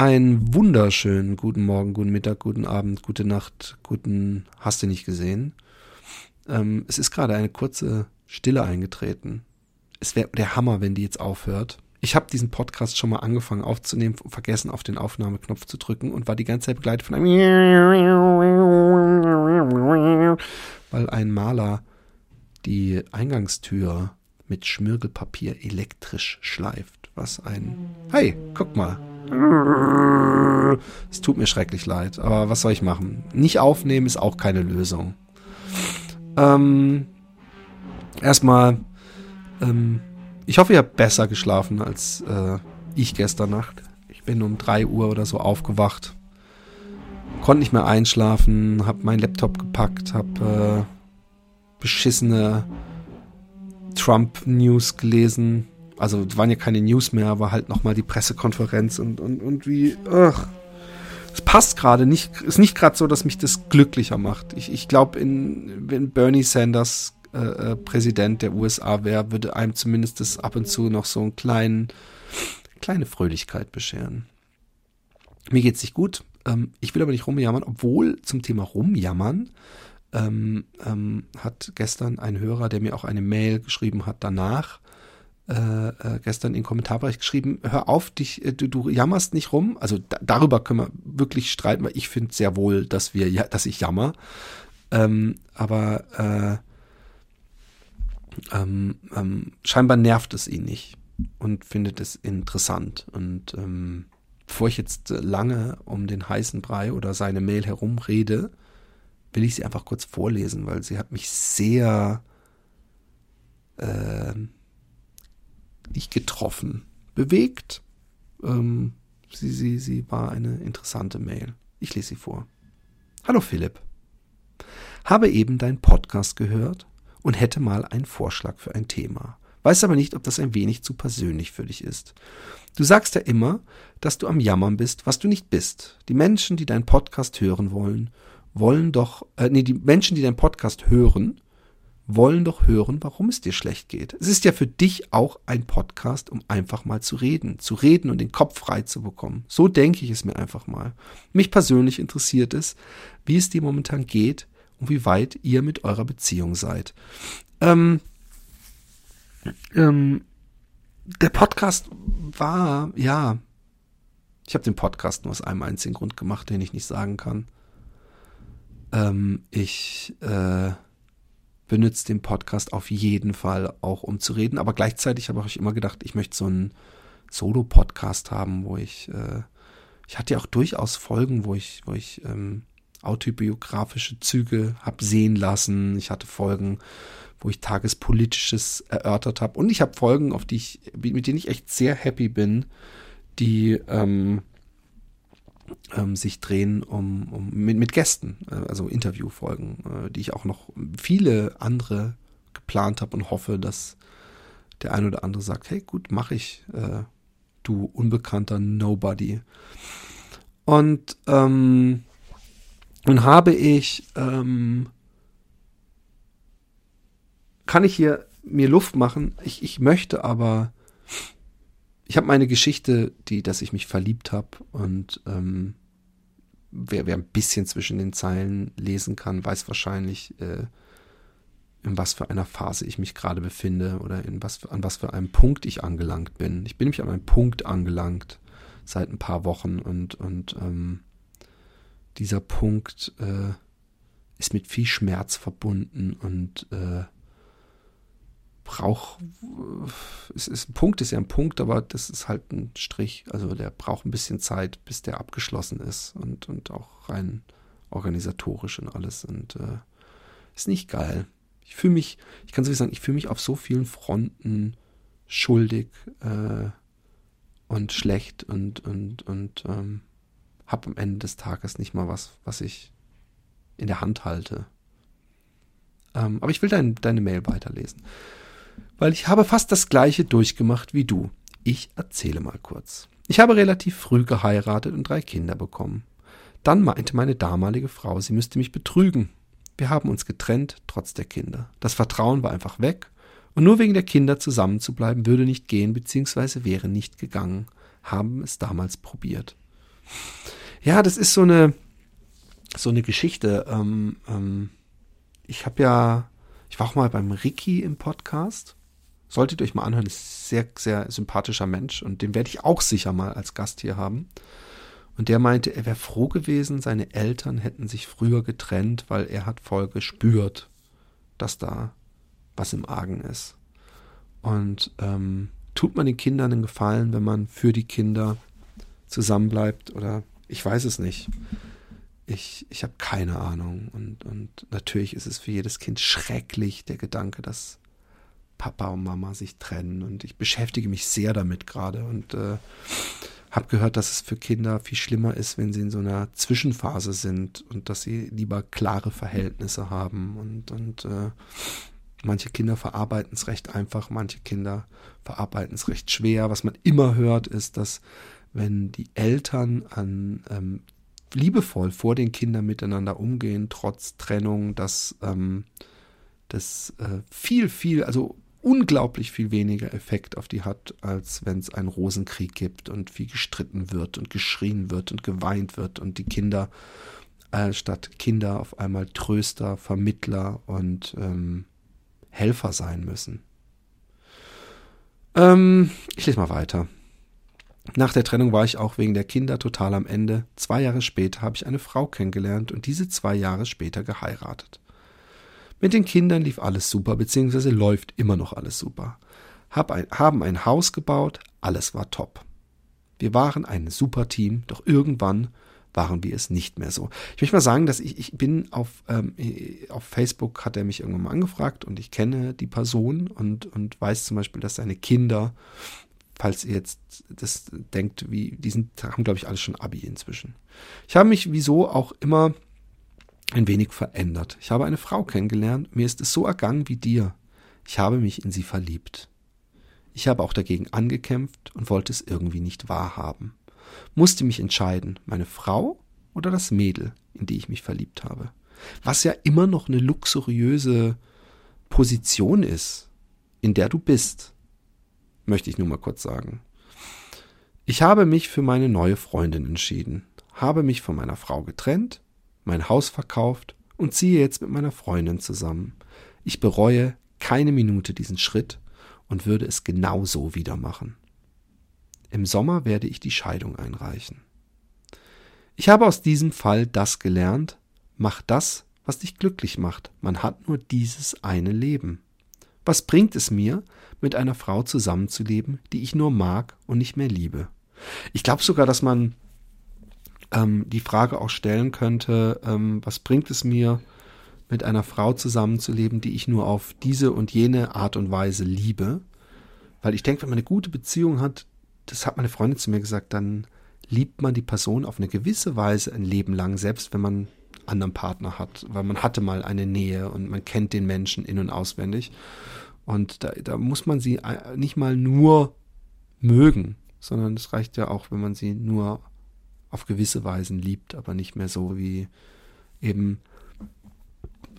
Einen wunderschönen guten Morgen, guten Mittag, guten Abend, gute Nacht, guten hast du nicht gesehen. Ähm, es ist gerade eine kurze Stille eingetreten. Es wäre der Hammer, wenn die jetzt aufhört. Ich habe diesen Podcast schon mal angefangen aufzunehmen, vergessen auf den Aufnahmeknopf zu drücken und war die ganze Zeit begleitet von einem weil ein Maler die Eingangstür mit Schmirgelpapier elektrisch schleift. Was ein Hey, guck mal. Es tut mir schrecklich leid, aber was soll ich machen? Nicht aufnehmen ist auch keine Lösung. Ähm, erstmal, ähm, ich hoffe, ihr habt besser geschlafen als äh, ich gestern Nacht. Ich bin um 3 Uhr oder so aufgewacht. Konnte nicht mehr einschlafen, hab meinen Laptop gepackt, hab äh, beschissene Trump-News gelesen. Also waren ja keine News mehr, aber halt nochmal die Pressekonferenz und, und, und wie, ach. Es passt gerade nicht, ist nicht gerade so, dass mich das glücklicher macht. Ich, ich glaube, wenn Bernie Sanders äh, äh, Präsident der USA wäre, würde einem zumindest das ab und zu noch so einen kleinen, kleine Fröhlichkeit bescheren. Mir geht's nicht gut. Ähm, ich will aber nicht rumjammern, obwohl zum Thema rumjammern ähm, ähm, hat gestern ein Hörer, der mir auch eine Mail geschrieben hat, danach äh, äh, gestern in Kommentarbereich geschrieben, hör auf, dich, äh, du, du jammerst nicht rum. Also da, darüber können wir wirklich streiten, weil ich finde sehr wohl, dass wir, ja, dass ich jammer. Ähm, aber äh, ähm, ähm, scheinbar nervt es ihn nicht und findet es interessant. Und ähm, bevor ich jetzt lange um den heißen Brei oder seine Mail herumrede, will ich sie einfach kurz vorlesen, weil sie hat mich sehr äh, nicht getroffen, bewegt. Ähm, sie, sie, sie war eine interessante Mail. Ich lese sie vor. Hallo Philipp. Habe eben deinen Podcast gehört und hätte mal einen Vorschlag für ein Thema. Weiß aber nicht, ob das ein wenig zu persönlich für dich ist. Du sagst ja immer, dass du am Jammern bist, was du nicht bist. Die Menschen, die deinen Podcast hören wollen, wollen doch, äh, nee, die Menschen, die deinen Podcast hören, wollen doch hören, warum es dir schlecht geht. Es ist ja für dich auch ein Podcast, um einfach mal zu reden, zu reden und den Kopf frei zu bekommen. So denke ich es mir einfach mal. Mich persönlich interessiert es, wie es dir momentan geht und wie weit ihr mit eurer Beziehung seid. Ähm, ähm, der Podcast war, ja, ich habe den Podcast nur aus einem einzigen Grund gemacht, den ich nicht sagen kann. Ähm, ich äh, benutze den Podcast auf jeden Fall auch, um zu reden, aber gleichzeitig habe ich immer gedacht, ich möchte so einen Solo-Podcast haben, wo ich, äh, ich hatte ja auch durchaus Folgen, wo ich, wo ich ähm, autobiografische Züge habe sehen lassen. Ich hatte Folgen, wo ich tagespolitisches erörtert habe. Und ich habe Folgen, auf die ich, mit denen ich echt sehr happy bin, die ähm, ähm, sich drehen um, um mit, mit Gästen, äh, also Interviewfolgen, äh, die ich auch noch viele andere geplant habe und hoffe, dass der ein oder andere sagt, hey gut, mache ich, äh, du unbekannter Nobody. Und ähm, nun habe ich, ähm, kann ich hier mir Luft machen. Ich, ich möchte aber, ich habe meine Geschichte, die, dass ich mich verliebt habe und ähm, wer, wer ein bisschen zwischen den Zeilen lesen kann, weiß wahrscheinlich, äh, in was für einer Phase ich mich gerade befinde oder in was, an was für einem Punkt ich angelangt bin. Ich bin nämlich an einem Punkt angelangt seit ein paar Wochen und, und ähm, dieser Punkt äh, ist mit viel Schmerz verbunden und äh, braucht, es ist ein Punkt, ist ja ein Punkt, aber das ist halt ein Strich. Also der braucht ein bisschen Zeit, bis der abgeschlossen ist und, und auch rein organisatorisch und alles. Und äh, ist nicht geil. Ich fühle mich, ich kann so sagen, ich fühle mich auf so vielen Fronten schuldig äh, und schlecht und, und, und ähm, habe am Ende des Tages nicht mal was, was ich in der Hand halte. Ähm, aber ich will dein, deine Mail weiterlesen. Weil ich habe fast das gleiche durchgemacht wie du. Ich erzähle mal kurz. Ich habe relativ früh geheiratet und drei Kinder bekommen. Dann meinte meine damalige Frau, sie müsste mich betrügen. Wir haben uns getrennt, trotz der Kinder. Das Vertrauen war einfach weg, und nur wegen der Kinder zusammenzubleiben würde nicht gehen, beziehungsweise wäre nicht gegangen. Haben es damals probiert. Ja, das ist so eine, so eine Geschichte. Ähm, ähm, ich habe ja, ich war auch mal beim Ricky im Podcast. Solltet ihr euch mal anhören, ist sehr, sehr sympathischer Mensch und den werde ich auch sicher mal als Gast hier haben. Und der meinte, er wäre froh gewesen, seine Eltern hätten sich früher getrennt, weil er hat voll gespürt, dass da was im Argen ist. Und ähm, tut man den Kindern einen Gefallen, wenn man für die Kinder zusammenbleibt oder ich weiß es nicht. Ich, ich habe keine Ahnung. Und, und natürlich ist es für jedes Kind schrecklich, der Gedanke, dass Papa und Mama sich trennen. Und ich beschäftige mich sehr damit gerade und äh, habe gehört, dass es für Kinder viel schlimmer ist, wenn sie in so einer Zwischenphase sind und dass sie lieber klare Verhältnisse haben. Und, und äh, manche Kinder verarbeiten es recht einfach, manche Kinder verarbeiten es recht schwer. Was man immer hört, ist, dass wenn die Eltern an ähm, liebevoll vor den Kindern miteinander umgehen, trotz Trennung, dass ähm, das äh, viel, viel, also unglaublich viel weniger Effekt auf die hat, als wenn es einen Rosenkrieg gibt und viel gestritten wird und geschrien wird und geweint wird und die Kinder äh, statt Kinder auf einmal Tröster, Vermittler und ähm, Helfer sein müssen. Ähm, ich lese mal weiter. Nach der Trennung war ich auch wegen der Kinder total am Ende. Zwei Jahre später habe ich eine Frau kennengelernt und diese zwei Jahre später geheiratet. Mit den Kindern lief alles super, beziehungsweise läuft immer noch alles super. Hab ein, haben ein Haus gebaut, alles war top. Wir waren ein super Team, doch irgendwann waren wir es nicht mehr so. Ich möchte mal sagen, dass ich, ich bin auf, ähm, auf Facebook, hat er mich irgendwann mal angefragt und ich kenne die Person und, und weiß zum Beispiel, dass seine Kinder falls ihr jetzt das denkt, wie, die sind, haben, glaube ich, alle schon Abi inzwischen. Ich habe mich wieso auch immer ein wenig verändert. Ich habe eine Frau kennengelernt, mir ist es so ergangen wie dir. Ich habe mich in sie verliebt. Ich habe auch dagegen angekämpft und wollte es irgendwie nicht wahrhaben. Musste mich entscheiden, meine Frau oder das Mädel, in die ich mich verliebt habe. Was ja immer noch eine luxuriöse Position ist, in der du bist möchte ich nur mal kurz sagen. Ich habe mich für meine neue Freundin entschieden, habe mich von meiner Frau getrennt, mein Haus verkauft und ziehe jetzt mit meiner Freundin zusammen. Ich bereue keine Minute diesen Schritt und würde es genau so wieder machen. Im Sommer werde ich die Scheidung einreichen. Ich habe aus diesem Fall das gelernt, mach das, was dich glücklich macht. Man hat nur dieses eine Leben. Was bringt es mir, mit einer Frau zusammenzuleben, die ich nur mag und nicht mehr liebe? Ich glaube sogar, dass man ähm, die Frage auch stellen könnte, ähm, was bringt es mir, mit einer Frau zusammenzuleben, die ich nur auf diese und jene Art und Weise liebe? Weil ich denke, wenn man eine gute Beziehung hat, das hat meine Freundin zu mir gesagt, dann liebt man die Person auf eine gewisse Weise ein Leben lang, selbst wenn man anderen Partner hat, weil man hatte mal eine Nähe und man kennt den Menschen in- und auswendig. Und da, da muss man sie äh, nicht mal nur mögen, sondern es reicht ja auch, wenn man sie nur auf gewisse Weisen liebt, aber nicht mehr so wie eben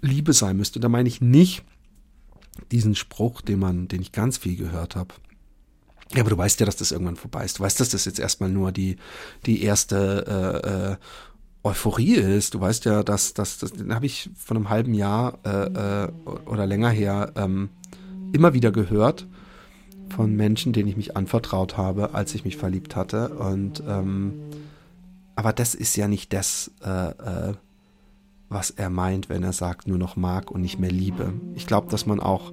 Liebe sein müsste. Da meine ich nicht diesen Spruch, den man, den ich ganz viel gehört habe. Ja, aber du weißt ja, dass das irgendwann vorbei ist. Du weißt, dass das jetzt erstmal nur die, die erste äh, äh, Euphorie ist. Du weißt ja, dass das, das habe ich von einem halben Jahr äh, äh, oder länger her ähm, immer wieder gehört von Menschen, denen ich mich anvertraut habe, als ich mich verliebt hatte. Und ähm, aber das ist ja nicht das, äh, äh, was er meint, wenn er sagt, nur noch mag und nicht mehr liebe. Ich glaube, dass man auch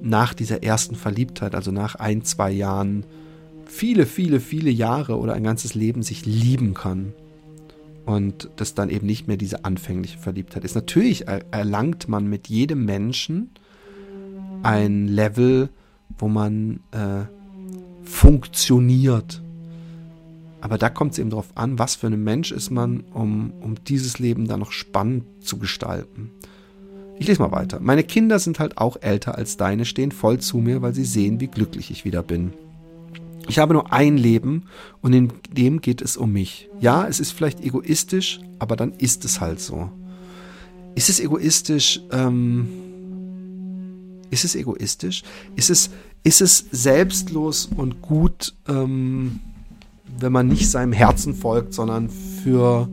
nach dieser ersten Verliebtheit, also nach ein, zwei Jahren, viele, viele, viele Jahre oder ein ganzes Leben sich lieben kann. Und das dann eben nicht mehr diese anfängliche Verliebtheit ist. Natürlich erlangt man mit jedem Menschen ein Level, wo man äh, funktioniert. Aber da kommt es eben darauf an, was für ein Mensch ist man, um, um dieses Leben dann noch spannend zu gestalten. Ich lese mal weiter. Meine Kinder sind halt auch älter als deine, stehen voll zu mir, weil sie sehen, wie glücklich ich wieder bin. Ich habe nur ein Leben und in dem geht es um mich. Ja, es ist vielleicht egoistisch, aber dann ist es halt so. Ist es egoistisch? Ähm, ist es egoistisch? Ist es, ist es selbstlos und gut, ähm, wenn man nicht seinem Herzen folgt, sondern für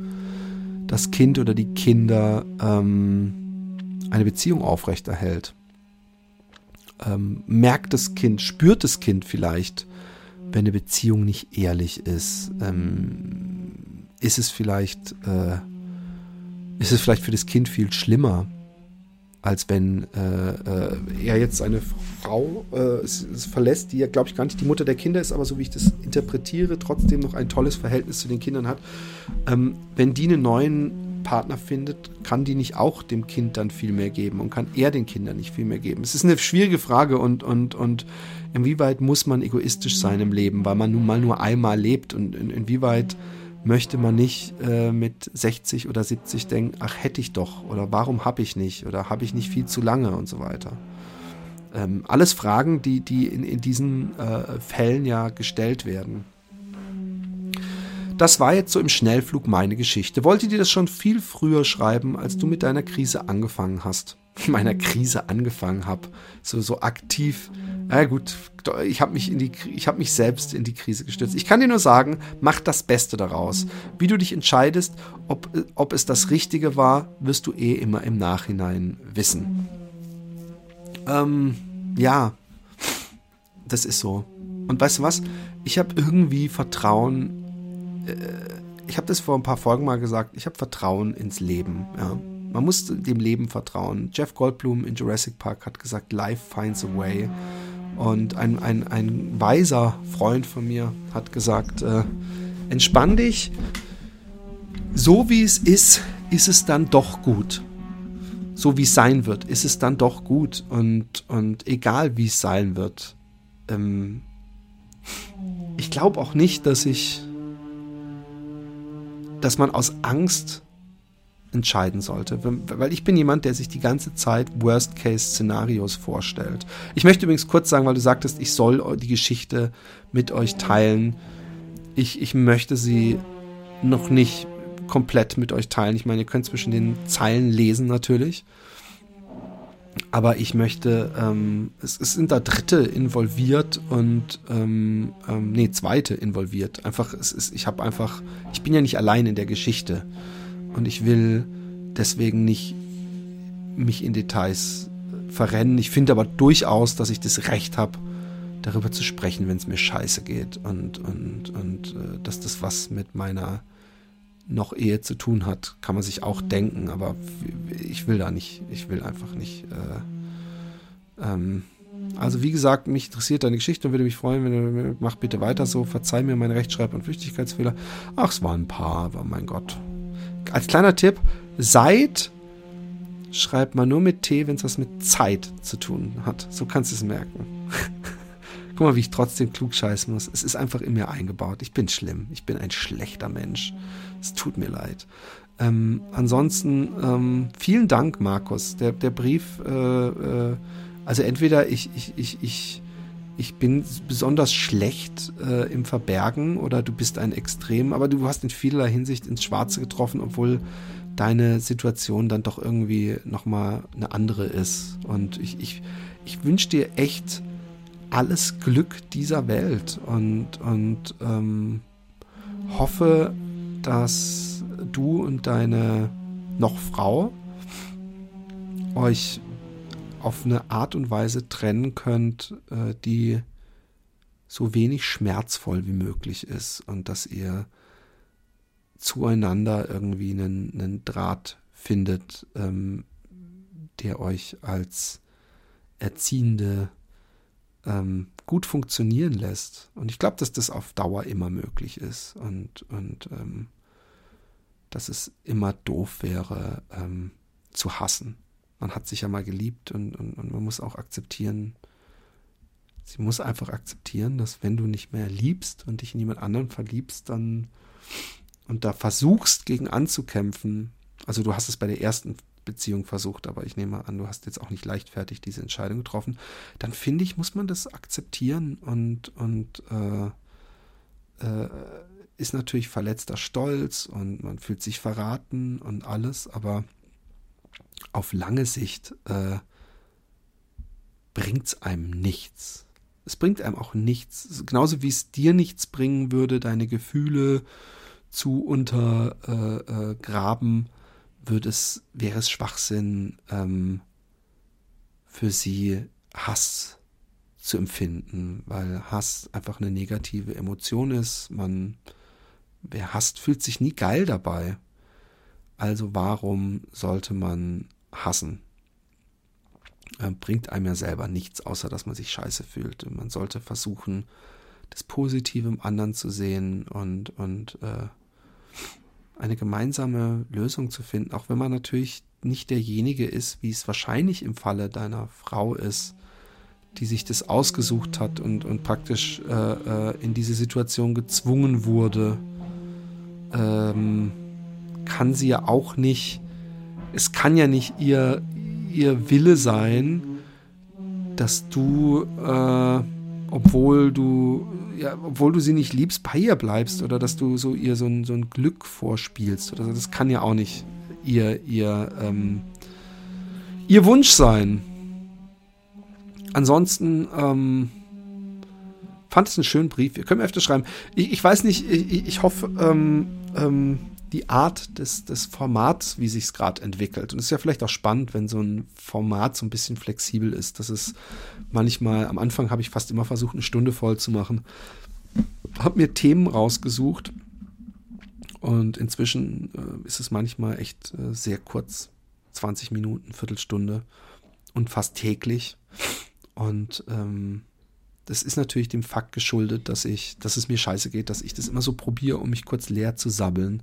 das Kind oder die Kinder ähm, eine Beziehung aufrechterhält. Ähm, merkt das Kind, spürt das Kind vielleicht, wenn eine Beziehung nicht ehrlich ist. Ähm, ist es vielleicht, äh, ist es vielleicht für das Kind viel schlimmer, als wenn äh, äh, er jetzt seine Frau äh, es, es verlässt, die ja, glaube ich, gar nicht die Mutter der Kinder ist, aber so wie ich das interpretiere, trotzdem noch ein tolles Verhältnis zu den Kindern hat. Ähm, wenn die einen neuen Partner findet, kann die nicht auch dem Kind dann viel mehr geben und kann er den Kindern nicht viel mehr geben? Es ist eine schwierige Frage und, und, und inwieweit muss man egoistisch sein im Leben, weil man nun mal nur einmal lebt und in, inwieweit möchte man nicht äh, mit 60 oder 70 denken, ach hätte ich doch oder warum habe ich nicht oder habe ich nicht viel zu lange und so weiter. Ähm, alles Fragen, die, die in, in diesen äh, Fällen ja gestellt werden. Das war jetzt so im Schnellflug meine Geschichte. Wollte dir das schon viel früher schreiben, als du mit deiner Krise angefangen hast? Meiner Krise angefangen habe, so so aktiv. Na gut, ich habe mich in mich selbst in die Krise gestürzt. Ich kann dir nur sagen, mach das Beste daraus. Wie du dich entscheidest, ob, ob es das Richtige war, wirst du eh immer im Nachhinein wissen. Ähm, ja, das ist so. Und weißt du was? Ich habe irgendwie Vertrauen äh, ich habe das vor ein paar Folgen mal gesagt, ich habe Vertrauen ins Leben. Ja. Man muss dem Leben vertrauen. Jeff Goldblum in Jurassic Park hat gesagt, Life finds a way. Und ein, ein, ein weiser Freund von mir hat gesagt, äh, entspann dich, so wie es ist, ist es dann doch gut. So wie es sein wird, ist es dann doch gut. Und, und egal wie es sein wird. Ähm, ich glaube auch nicht, dass ich dass man aus Angst entscheiden sollte. Weil ich bin jemand, der sich die ganze Zeit Worst-Case-Szenarios vorstellt. Ich möchte übrigens kurz sagen, weil du sagtest, ich soll die Geschichte mit euch teilen. Ich, ich möchte sie noch nicht komplett mit euch teilen. Ich meine, ihr könnt zwischen den Zeilen lesen natürlich. Aber ich möchte, ähm, es, es, sind da Dritte involviert und ähm, ähm, nee, Zweite involviert. Einfach, es ist, ich habe einfach, ich bin ja nicht allein in der Geschichte und ich will deswegen nicht mich in Details verrennen. Ich finde aber durchaus, dass ich das Recht habe, darüber zu sprechen, wenn es mir scheiße geht und und und äh, dass das was mit meiner noch Ehe zu tun hat, kann man sich auch denken, aber ich will da nicht, ich will einfach nicht. Äh, ähm, also wie gesagt, mich interessiert deine Geschichte und würde mich freuen, wenn du mach bitte weiter so. Verzeih mir meine Rechtschreib- und Flüchtigkeitsfehler. Ach, es waren ein paar, aber mein Gott. Als kleiner Tipp, seid schreibt man nur mit T, wenn es was mit Zeit zu tun hat. So kannst du es merken. Guck mal, wie ich trotzdem klug scheißen muss. Es ist einfach in mir eingebaut. Ich bin schlimm. Ich bin ein schlechter Mensch. Es tut mir leid. Ähm, ansonsten ähm, vielen Dank, Markus. Der, der Brief, äh, äh, also entweder ich, ich, ich, ich, ich bin besonders schlecht äh, im Verbergen oder du bist ein Extrem, aber du hast in vielerlei Hinsicht ins Schwarze getroffen, obwohl deine Situation dann doch irgendwie nochmal eine andere ist. Und ich, ich, ich wünsche dir echt alles Glück dieser Welt und, und ähm, hoffe, dass du und deine noch Frau euch auf eine Art und Weise trennen könnt, äh, die so wenig schmerzvoll wie möglich ist und dass ihr zueinander irgendwie einen, einen Draht findet, ähm, der euch als erziehende ähm, gut funktionieren lässt. Und ich glaube, dass das auf Dauer immer möglich ist und, und ähm, dass es immer doof wäre, ähm, zu hassen. Man hat sich ja mal geliebt und, und, und man muss auch akzeptieren, sie muss einfach akzeptieren, dass wenn du nicht mehr liebst und dich in jemand anderen verliebst, dann und da versuchst, gegen anzukämpfen, also du hast es bei der ersten Beziehung versucht, aber ich nehme an, du hast jetzt auch nicht leichtfertig diese Entscheidung getroffen, dann finde ich, muss man das akzeptieren und, und äh, äh, ist natürlich verletzter Stolz und man fühlt sich verraten und alles, aber auf lange Sicht äh, bringt es einem nichts. Es bringt einem auch nichts. Genauso wie es dir nichts bringen würde, deine Gefühle zu untergraben, äh, äh, es, wäre es Schwachsinn, ähm, für sie Hass zu empfinden, weil Hass einfach eine negative Emotion ist. Man, wer hasst, fühlt sich nie geil dabei. Also warum sollte man hassen? Äh, bringt einem ja selber nichts, außer dass man sich scheiße fühlt. Man sollte versuchen, das Positive im anderen zu sehen und, und äh, eine gemeinsame Lösung zu finden, auch wenn man natürlich nicht derjenige ist, wie es wahrscheinlich im Falle deiner Frau ist, die sich das ausgesucht hat und, und praktisch äh, äh, in diese Situation gezwungen wurde, ähm, kann sie ja auch nicht, es kann ja nicht ihr, ihr Wille sein, dass du, äh, obwohl du, ja, obwohl du sie nicht liebst, bei ihr bleibst oder dass du so ihr so ein, so ein Glück vorspielst oder so. Das kann ja auch nicht ihr, ihr, ähm, ihr Wunsch sein. Ansonsten ähm, fand es einen schönen Brief. Ihr könnt mir öfter schreiben. Ich, ich weiß nicht, ich, ich hoffe, ähm, ähm, die Art des, des Formats, wie sich es gerade entwickelt. Und es ist ja vielleicht auch spannend, wenn so ein Format so ein bisschen flexibel ist. Das ist manchmal, am Anfang habe ich fast immer versucht, eine Stunde voll zu machen. Habe mir Themen rausgesucht und inzwischen äh, ist es manchmal echt äh, sehr kurz. 20 Minuten, Viertelstunde und fast täglich. Und ähm, das ist natürlich dem Fakt geschuldet, dass ich, dass es mir scheiße geht, dass ich das immer so probiere, um mich kurz leer zu sabbeln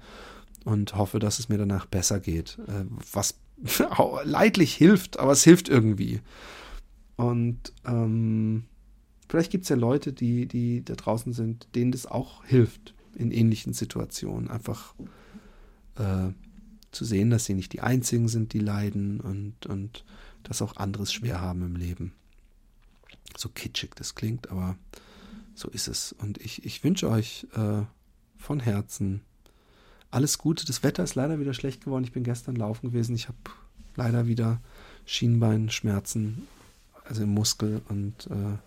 und hoffe, dass es mir danach besser geht. Äh, was leidlich hilft, aber es hilft irgendwie. Und ähm, vielleicht gibt es ja Leute, die, die da draußen sind, denen das auch hilft in ähnlichen Situationen. Einfach äh, zu sehen, dass sie nicht die Einzigen sind, die leiden und, und dass auch anderes schwer haben im Leben. So kitschig das klingt, aber so ist es. Und ich, ich wünsche euch äh, von Herzen alles Gute. Das Wetter ist leider wieder schlecht geworden. Ich bin gestern laufen gewesen. Ich habe leider wieder Schienbeinschmerzen, also im Muskel und äh,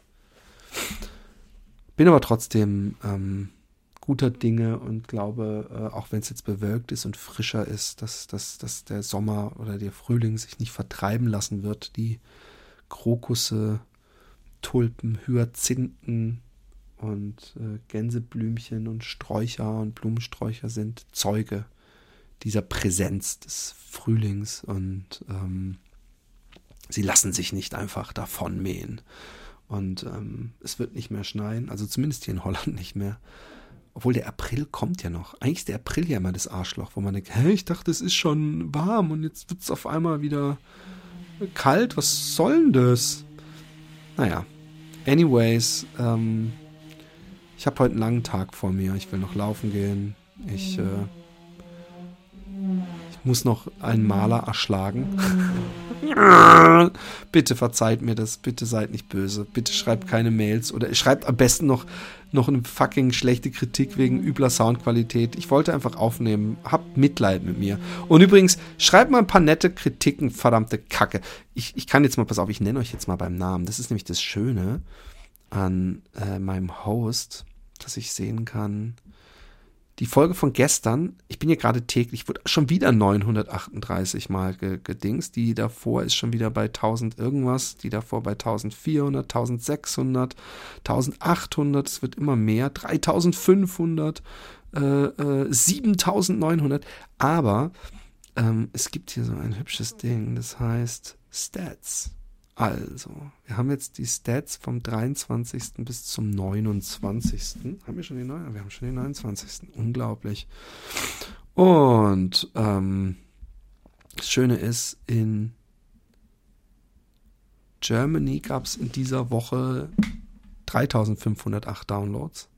bin aber trotzdem ähm, guter Dinge und glaube, äh, auch wenn es jetzt bewölkt ist und frischer ist, dass, dass, dass der Sommer oder der Frühling sich nicht vertreiben lassen wird. Die Krokusse, Tulpen, Hyazinthen und äh, Gänseblümchen und Sträucher und Blumensträucher sind Zeuge dieser Präsenz des Frühlings und ähm, sie lassen sich nicht einfach davon mähen. Und ähm, es wird nicht mehr schneien, also zumindest hier in Holland nicht mehr. Obwohl der April kommt ja noch. Eigentlich ist der April ja immer das Arschloch, wo man denkt, hä, ich dachte, es ist schon warm und jetzt wird es auf einmal wieder kalt. Was soll denn das? Naja. Anyways, ähm, ich habe heute einen langen Tag vor mir. Ich will noch laufen gehen. Ich, äh, ich muss noch einen Maler erschlagen. bitte verzeiht mir das. Bitte seid nicht böse. Bitte schreibt keine Mails oder schreibt am besten noch, noch eine fucking schlechte Kritik wegen übler Soundqualität. Ich wollte einfach aufnehmen. Habt Mitleid mit mir. Und übrigens, schreibt mal ein paar nette Kritiken, verdammte Kacke. Ich, ich kann jetzt mal, pass auf, ich nenne euch jetzt mal beim Namen. Das ist nämlich das Schöne an äh, meinem Host, dass ich sehen kann, die Folge von gestern, ich bin hier gerade täglich, wurde schon wieder 938 Mal gedingst. Die davor ist schon wieder bei 1000 irgendwas. Die davor bei 1400, 1600, 1800. Es wird immer mehr. 3500, äh, äh, 7900. Aber ähm, es gibt hier so ein hübsches Ding. Das heißt Stats. Also, wir haben jetzt die Stats vom 23. bis zum 29. Haben wir schon die 9? Wir haben schon den 29. Unglaublich. Und ähm, das Schöne ist, in Germany gab es in dieser Woche 3508 Downloads.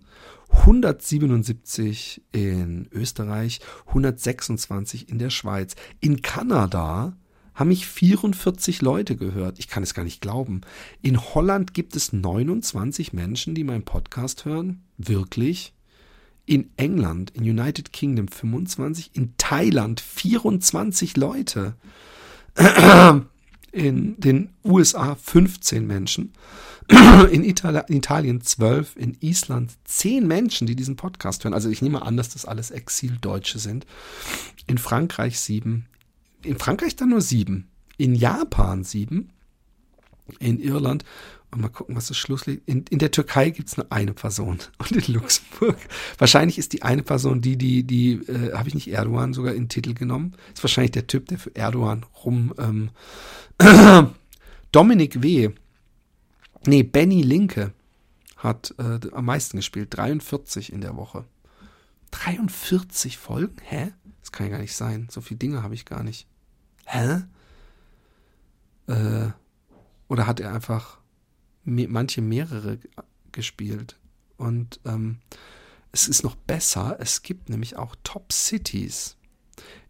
177 in Österreich, 126 in der Schweiz. In Kanada haben mich 44 Leute gehört. Ich kann es gar nicht glauben. In Holland gibt es 29 Menschen, die meinen Podcast hören. Wirklich? In England, in United Kingdom 25, in Thailand 24 Leute. in den USA 15 Menschen, in, Itali Italien 12, in Island 10 Menschen, die diesen Podcast hören. Also ich nehme an, dass das alles Exildeutsche sind. In Frankreich 7, in Frankreich dann nur 7, in Japan 7, in Irland und mal gucken, was das Schlusslicht. In, in der Türkei gibt es nur eine Person und in Luxemburg. Wahrscheinlich ist die eine Person, die, die, die, äh, habe ich nicht Erdogan sogar in den Titel genommen. Ist wahrscheinlich der Typ, der für Erdogan rum. Ähm, Dominik W. Nee, Benny Linke hat äh, am meisten gespielt. 43 in der Woche. 43 Folgen? Hä? Das kann ja gar nicht sein. So viele Dinge habe ich gar nicht. Hä? Äh, oder hat er einfach me manche mehrere gespielt. Und ähm, es ist noch besser, es gibt nämlich auch Top Cities.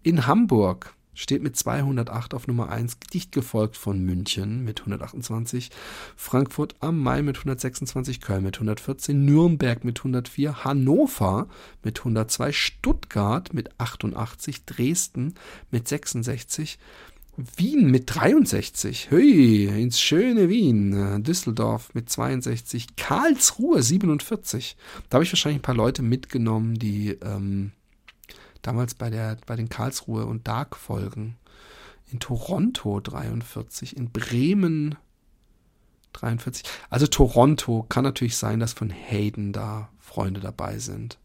In Hamburg steht mit 208 auf Nummer 1, dicht gefolgt von München mit 128, Frankfurt am Main mit 126, Köln mit 114, Nürnberg mit 104, Hannover mit 102, Stuttgart mit 88, Dresden mit 66, Wien mit 63. Hui, ins schöne Wien. Düsseldorf mit 62. Karlsruhe 47. Da habe ich wahrscheinlich ein paar Leute mitgenommen, die ähm, damals bei, der, bei den Karlsruhe und Dark-Folgen. In Toronto 43. In Bremen 43. Also Toronto kann natürlich sein, dass von Hayden da Freunde dabei sind.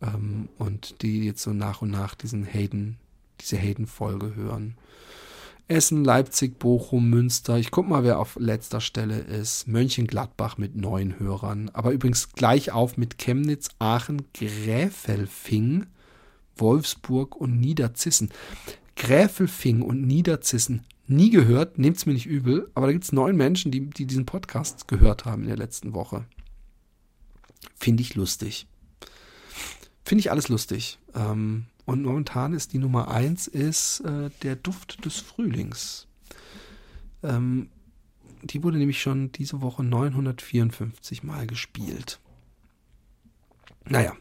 Ähm, und die jetzt so nach und nach diesen Hayden, diese Hayden-Folge hören. Essen, Leipzig, Bochum, Münster. Ich guck mal, wer auf letzter Stelle ist. Mönchengladbach mit neun Hörern. Aber übrigens gleich auf mit Chemnitz, Aachen, Gräfelfing, Wolfsburg und Niederzissen. Gräfelfing und Niederzissen nie gehört, nehmt's mir nicht übel, aber da gibt's neun Menschen, die, die diesen Podcast gehört haben in der letzten Woche. Finde ich lustig. Finde ich alles lustig. Ähm, und momentan ist die Nummer eins ist äh, der Duft des Frühlings. Ähm, die wurde nämlich schon diese Woche 954 Mal gespielt. Naja,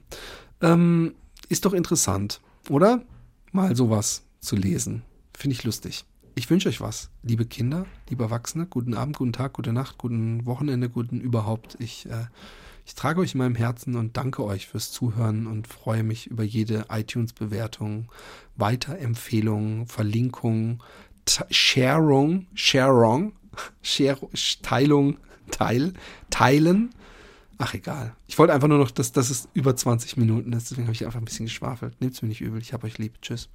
ähm, ist doch interessant, oder? Mal sowas zu lesen. Finde ich lustig. Ich wünsche euch was, liebe Kinder, liebe Erwachsene. Guten Abend, guten Tag, gute Nacht, guten Wochenende, guten überhaupt. Ich äh, ich trage euch in meinem Herzen und danke euch fürs Zuhören und freue mich über jede iTunes-Bewertung, Weiterempfehlung, Verlinkung, Sharung, Sharung, Teilung, Teil, Teilen. Ach egal. Ich wollte einfach nur noch, dass, dass es über 20 Minuten ist, deswegen habe ich einfach ein bisschen geschwafelt. Nehmt es mir nicht übel. Ich habe euch lieb. Tschüss.